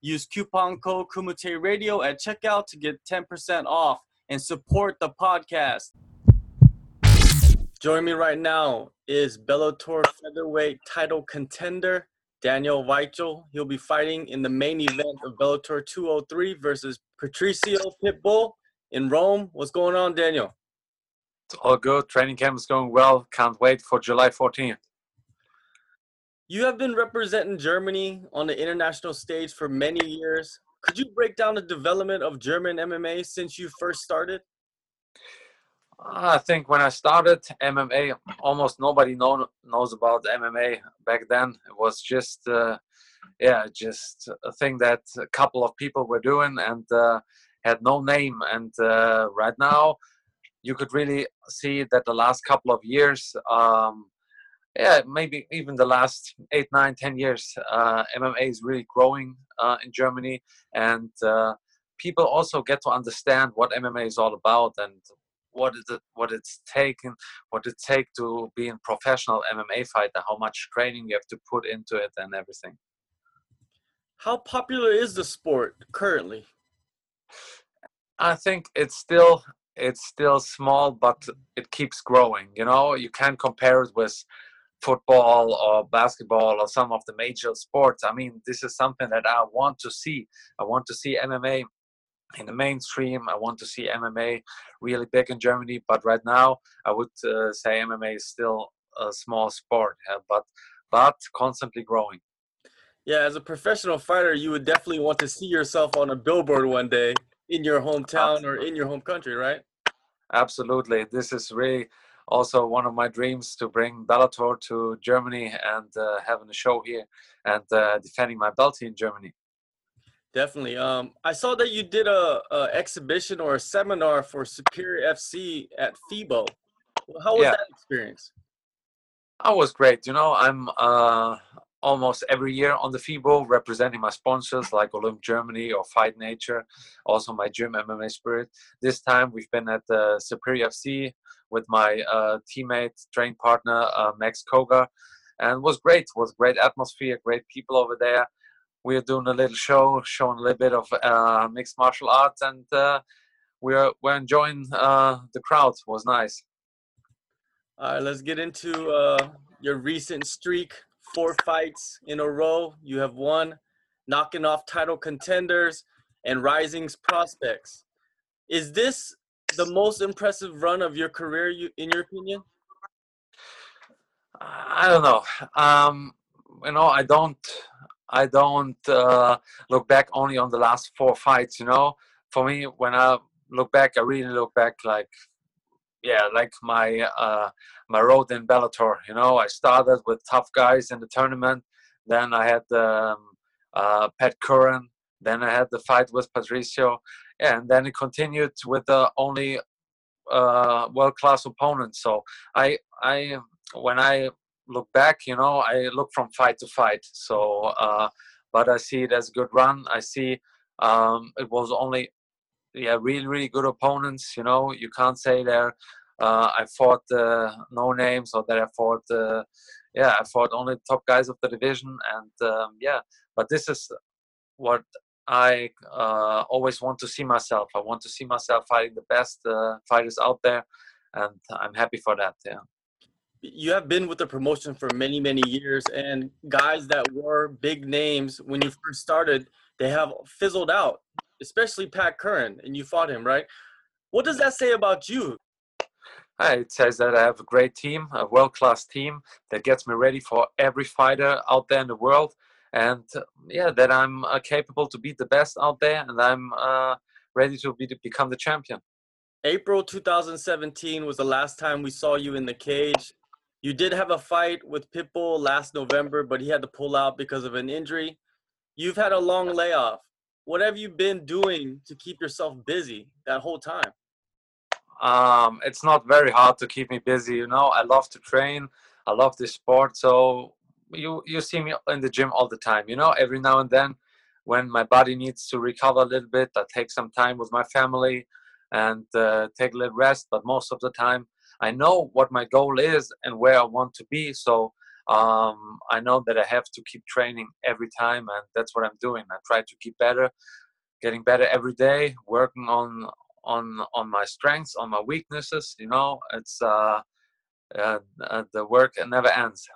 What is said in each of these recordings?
Use coupon code Kumite Radio at checkout to get 10% off and support the podcast. Joining me right now is Bellator featherweight title contender Daniel Weichel. He'll be fighting in the main event of Bellator 203 versus Patricio Pitbull in Rome. What's going on, Daniel? It's all good. Training camp is going well. Can't wait for July 14th. You have been representing Germany on the international stage for many years. Could you break down the development of German MMA since you first started? I think when I started MMA, almost nobody know, knows about MMA back then. It was just, uh, yeah, just a thing that a couple of people were doing and uh, had no name. And uh, right now, you could really see that the last couple of years, um, yeah, maybe even the last eight, nine, ten years, uh, MMA is really growing uh, in Germany, and uh, people also get to understand what MMA is all about and what is it, what it's taken, what it take to be a professional MMA fighter, how much training you have to put into it, and everything. How popular is the sport currently? I think it's still it's still small, but it keeps growing. You know, you can't compare it with football or basketball or some of the major sports. I mean, this is something that I want to see. I want to see MMA in the mainstream. I want to see MMA really big in Germany, but right now I would uh, say MMA is still a small sport, yeah, but but constantly growing. Yeah, as a professional fighter, you would definitely want to see yourself on a billboard one day in your hometown Absolutely. or in your home country, right? Absolutely. This is really also one of my dreams to bring Bellator to Germany and uh, having a show here and uh, defending my belt here in Germany. Definitely. Um, I saw that you did a, a, exhibition or a seminar for Superior FC at FIBO. How was yeah. that experience? That was great. You know, I'm uh, almost every year on the FIBO representing my sponsors like Olymp Germany or Fight Nature, also my gym MMA Spirit. This time we've been at the Superior FC with my uh, teammate, train partner uh, Max Coga, and was great. It was great atmosphere, great people over there we're doing a little show, showing a little bit of uh, mixed martial arts, and uh, we're we're enjoying uh, the crowd. It was nice. All right, let's get into uh, your recent streak. Four fights in a row. You have won, knocking off title contenders and rising prospects. Is this the most impressive run of your career, you, in your opinion? I don't know. Um, you know, I don't I don't uh, look back only on the last four fights. You know, for me, when I look back, I really look back like, yeah, like my uh, my road in Bellator. You know, I started with tough guys in the tournament. Then I had um, uh, Pat Curran. Then I had the fight with Patricio. And then it continued with the only uh, world-class opponent. So I, I, when I look back, you know, I look from fight to fight. So, uh, but I see it as a good run. I see um, it was only, yeah, really, really good opponents. You know, you can't say there. Uh, I fought uh, no names or that I fought, uh, yeah, I fought only top guys of the division. And um, yeah, but this is what I uh, always want to see myself. I want to see myself fighting the best uh, fighters out there, and I'm happy for that. Yeah you have been with the promotion for many many years and guys that were big names when you first started they have fizzled out especially pat curran and you fought him right what does that say about you it says that i have a great team a world-class team that gets me ready for every fighter out there in the world and uh, yeah that i'm uh, capable to beat the best out there and i'm uh, ready to, be, to become the champion April 2017 was the last time we saw you in the cage. You did have a fight with Pitbull last November, but he had to pull out because of an injury. You've had a long layoff. What have you been doing to keep yourself busy that whole time? Um, it's not very hard to keep me busy. You know, I love to train. I love this sport. So you you see me in the gym all the time. You know, every now and then, when my body needs to recover a little bit, I take some time with my family and uh, take a little rest. But most of the time, I know what my goal is and where I want to be. So um, I know that I have to keep training every time, and that's what I'm doing. I try to keep better, getting better every day, working on on on my strengths, on my weaknesses. You know, it's uh, uh, uh, the work never ends.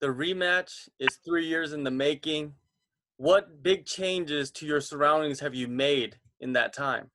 The rematch is three years in the making. What big changes to your surroundings have you made in that time?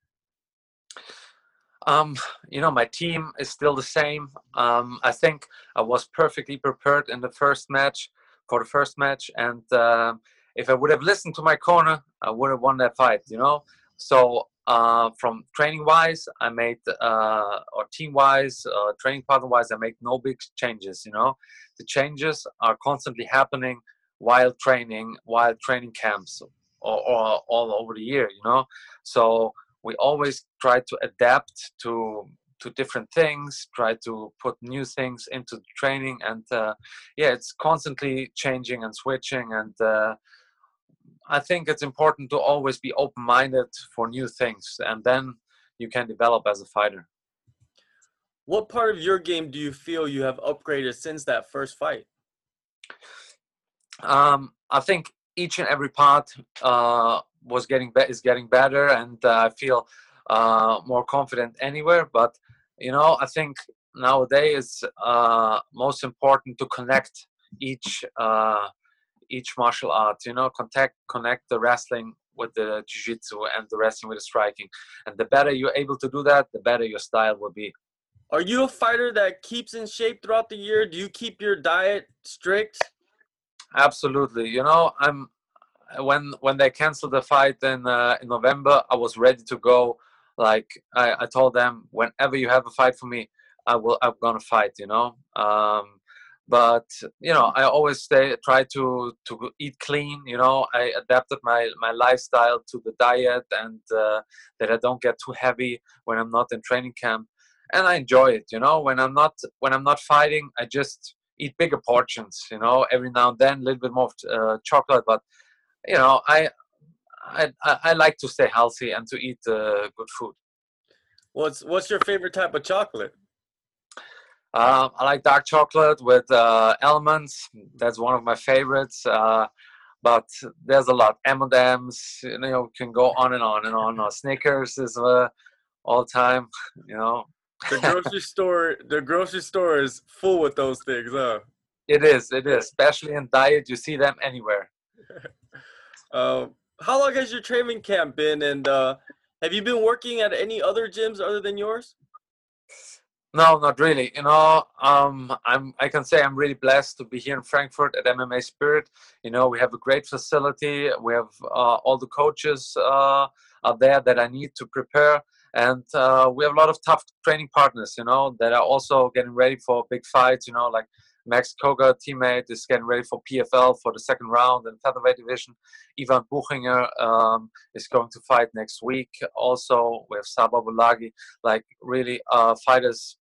Um, you know, my team is still the same. Um, I think I was perfectly prepared in the first match for the first match, and uh, if I would have listened to my corner, I would have won that fight. You know, so uh, from training wise, I made uh, or team wise, uh, training partner wise, I make no big changes. You know, the changes are constantly happening while training, while training camps, or, or all over the year. You know, so we always try to adapt to to different things try to put new things into the training and uh, yeah it's constantly changing and switching and uh, i think it's important to always be open-minded for new things and then you can develop as a fighter. What part of your game do you feel you have upgraded since that first fight? Um, i think each and every part uh, was getting be- is getting better, and uh, I feel uh, more confident anywhere. But you know, I think nowadays uh, most important to connect each uh, each martial art. You know, connect connect the wrestling with the jiu-jitsu and the wrestling with the striking. And the better you're able to do that, the better your style will be. Are you a fighter that keeps in shape throughout the year? Do you keep your diet strict? Absolutely. You know, I'm when when they canceled the fight in uh, in November, I was ready to go. Like I, I told them, whenever you have a fight for me, I will. I'm gonna fight. You know. Um, but you know, I always stay try to to eat clean. You know, I adapted my my lifestyle to the diet and uh, that I don't get too heavy when I'm not in training camp, and I enjoy it. You know, when I'm not when I'm not fighting, I just eat bigger portions. You know, every now and then a little bit more uh, chocolate, but you know, I, I, I like to stay healthy and to eat uh, good food. What's What's your favorite type of chocolate? Um, I like dark chocolate with uh, almonds. That's one of my favorites. Uh, but there's a lot. M&Ms, you know, can go on and on and on. Uh, Snickers is uh, all time. You know. the grocery store, the grocery store is full with those things, huh? It is. It is. Especially in diet, you see them anywhere. Uh, how long has your training camp been, and uh, have you been working at any other gyms other than yours? No, not really. You know, um, I'm. I can say I'm really blessed to be here in Frankfurt at MMA Spirit. You know, we have a great facility. We have uh, all the coaches uh, are there that I need to prepare, and uh, we have a lot of tough training partners. You know, that are also getting ready for big fights. You know, like Max Coga, teammate, is getting ready for PFL for the second round in featherweight division. Ivan Buchinger um, is going to fight next week. Also, we have Saba Bolaghi, like really uh, fighters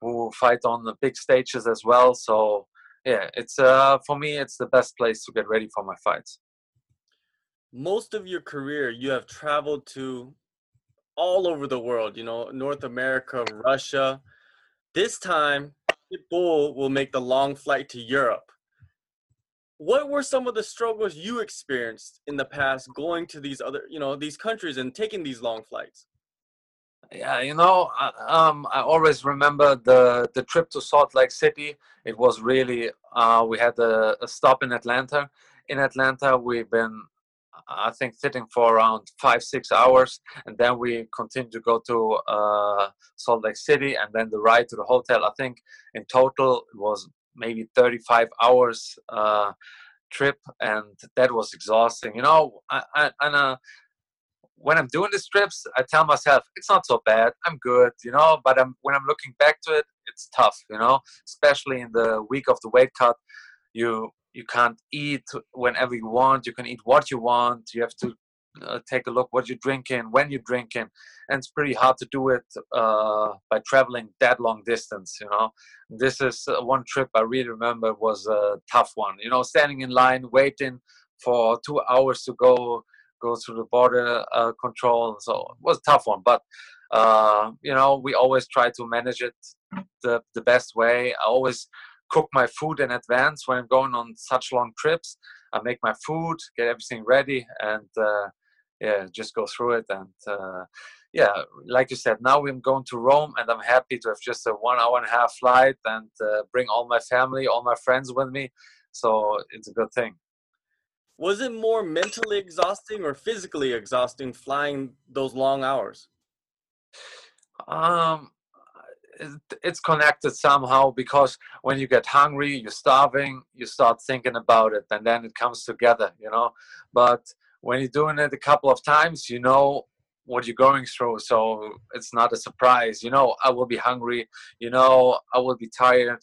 who fight on the big stages as well. So yeah, it's uh, for me, it's the best place to get ready for my fights. Most of your career, you have traveled to all over the world. You know, North America, Russia. This time, Bull will make the long flight to Europe. What were some of the struggles you experienced in the past going to these other, you know, these countries and taking these long flights? Yeah, you know, um, I always remember the the trip to Salt Lake City. It was really uh, we had a, a stop in Atlanta. In Atlanta, we've been I think sitting for around five six hours, and then we continue to go to uh, Salt Lake City, and then the ride to the hotel. I think in total it was maybe 35 hours uh, trip, and that was exhausting. You know, I, I, and uh, when I'm doing these trips, I tell myself it's not so bad. I'm good, you know. But I'm, when I'm looking back to it, it's tough, you know. Especially in the week of the weight cut, you you can't eat whenever you want you can eat what you want you have to uh, take a look what you're drinking, when you're drinking, and it's pretty hard to do it uh, by traveling that long distance. You know, this is uh, one trip I really remember was a tough one. You know, standing in line waiting for two hours to go go through the border uh, control. So it was a tough one, but uh, you know, we always try to manage it the the best way. I always cook my food in advance when I'm going on such long trips. I make my food, get everything ready, and uh, yeah, just go through it. And uh, yeah, like you said, now I'm going to Rome, and I'm happy to have just a one hour and a half flight and uh, bring all my family, all my friends with me. So it's a good thing. Was it more mentally exhausting or physically exhausting flying those long hours? Um, it's connected somehow because when you get hungry you're starving you start thinking about it and then it comes together you know? But when you're doing it a couple of times you know what you're going through so it's not a surprise. You know i will be hungry you know i will be tired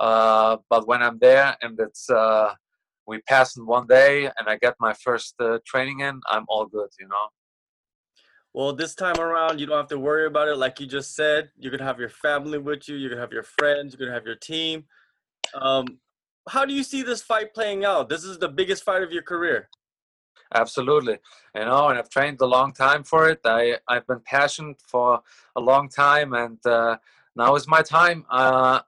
uh, but when i'm there and it's uh, we pass in one day and i get my first uh, training in i'm all good you know well, this time around, you don't have to worry about it. Like you just said, you're gonna have your family with you. You're gonna have your friends. You're gonna have your team. Um, how do you see this fight playing out? This is the biggest fight of your career. Absolutely, you know, and I've trained a long time for it. I I've been passionate for a long time, and uh, now is my time. Uh,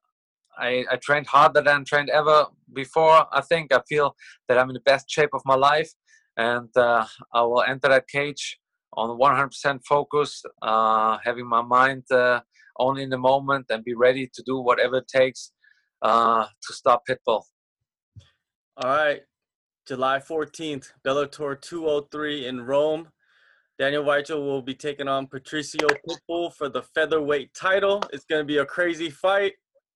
I, I trained harder than trained ever before. I think I feel that I'm in the best shape of my life, and uh, I will enter that cage on 100% focus, uh, having my mind uh, only in the moment and be ready to do whatever it takes uh, to stop Pitbull. All right. July 14th, Bellator 203 in Rome. Daniel Weichel will be taking on Patricio Pitbull for the featherweight title. It's going to be a crazy fight.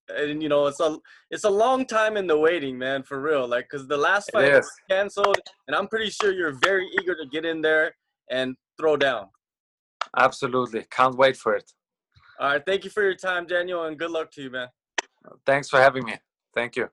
And you know, it's a it's a long time in the waiting, man, for real. Like cuz the last fight was canceled and I'm pretty sure you're very eager to get in there and throw down. Absolutely. Can't wait for it. All right. Thank you for your time, Daniel, and good luck to you, man. Thanks for having me. Thank you.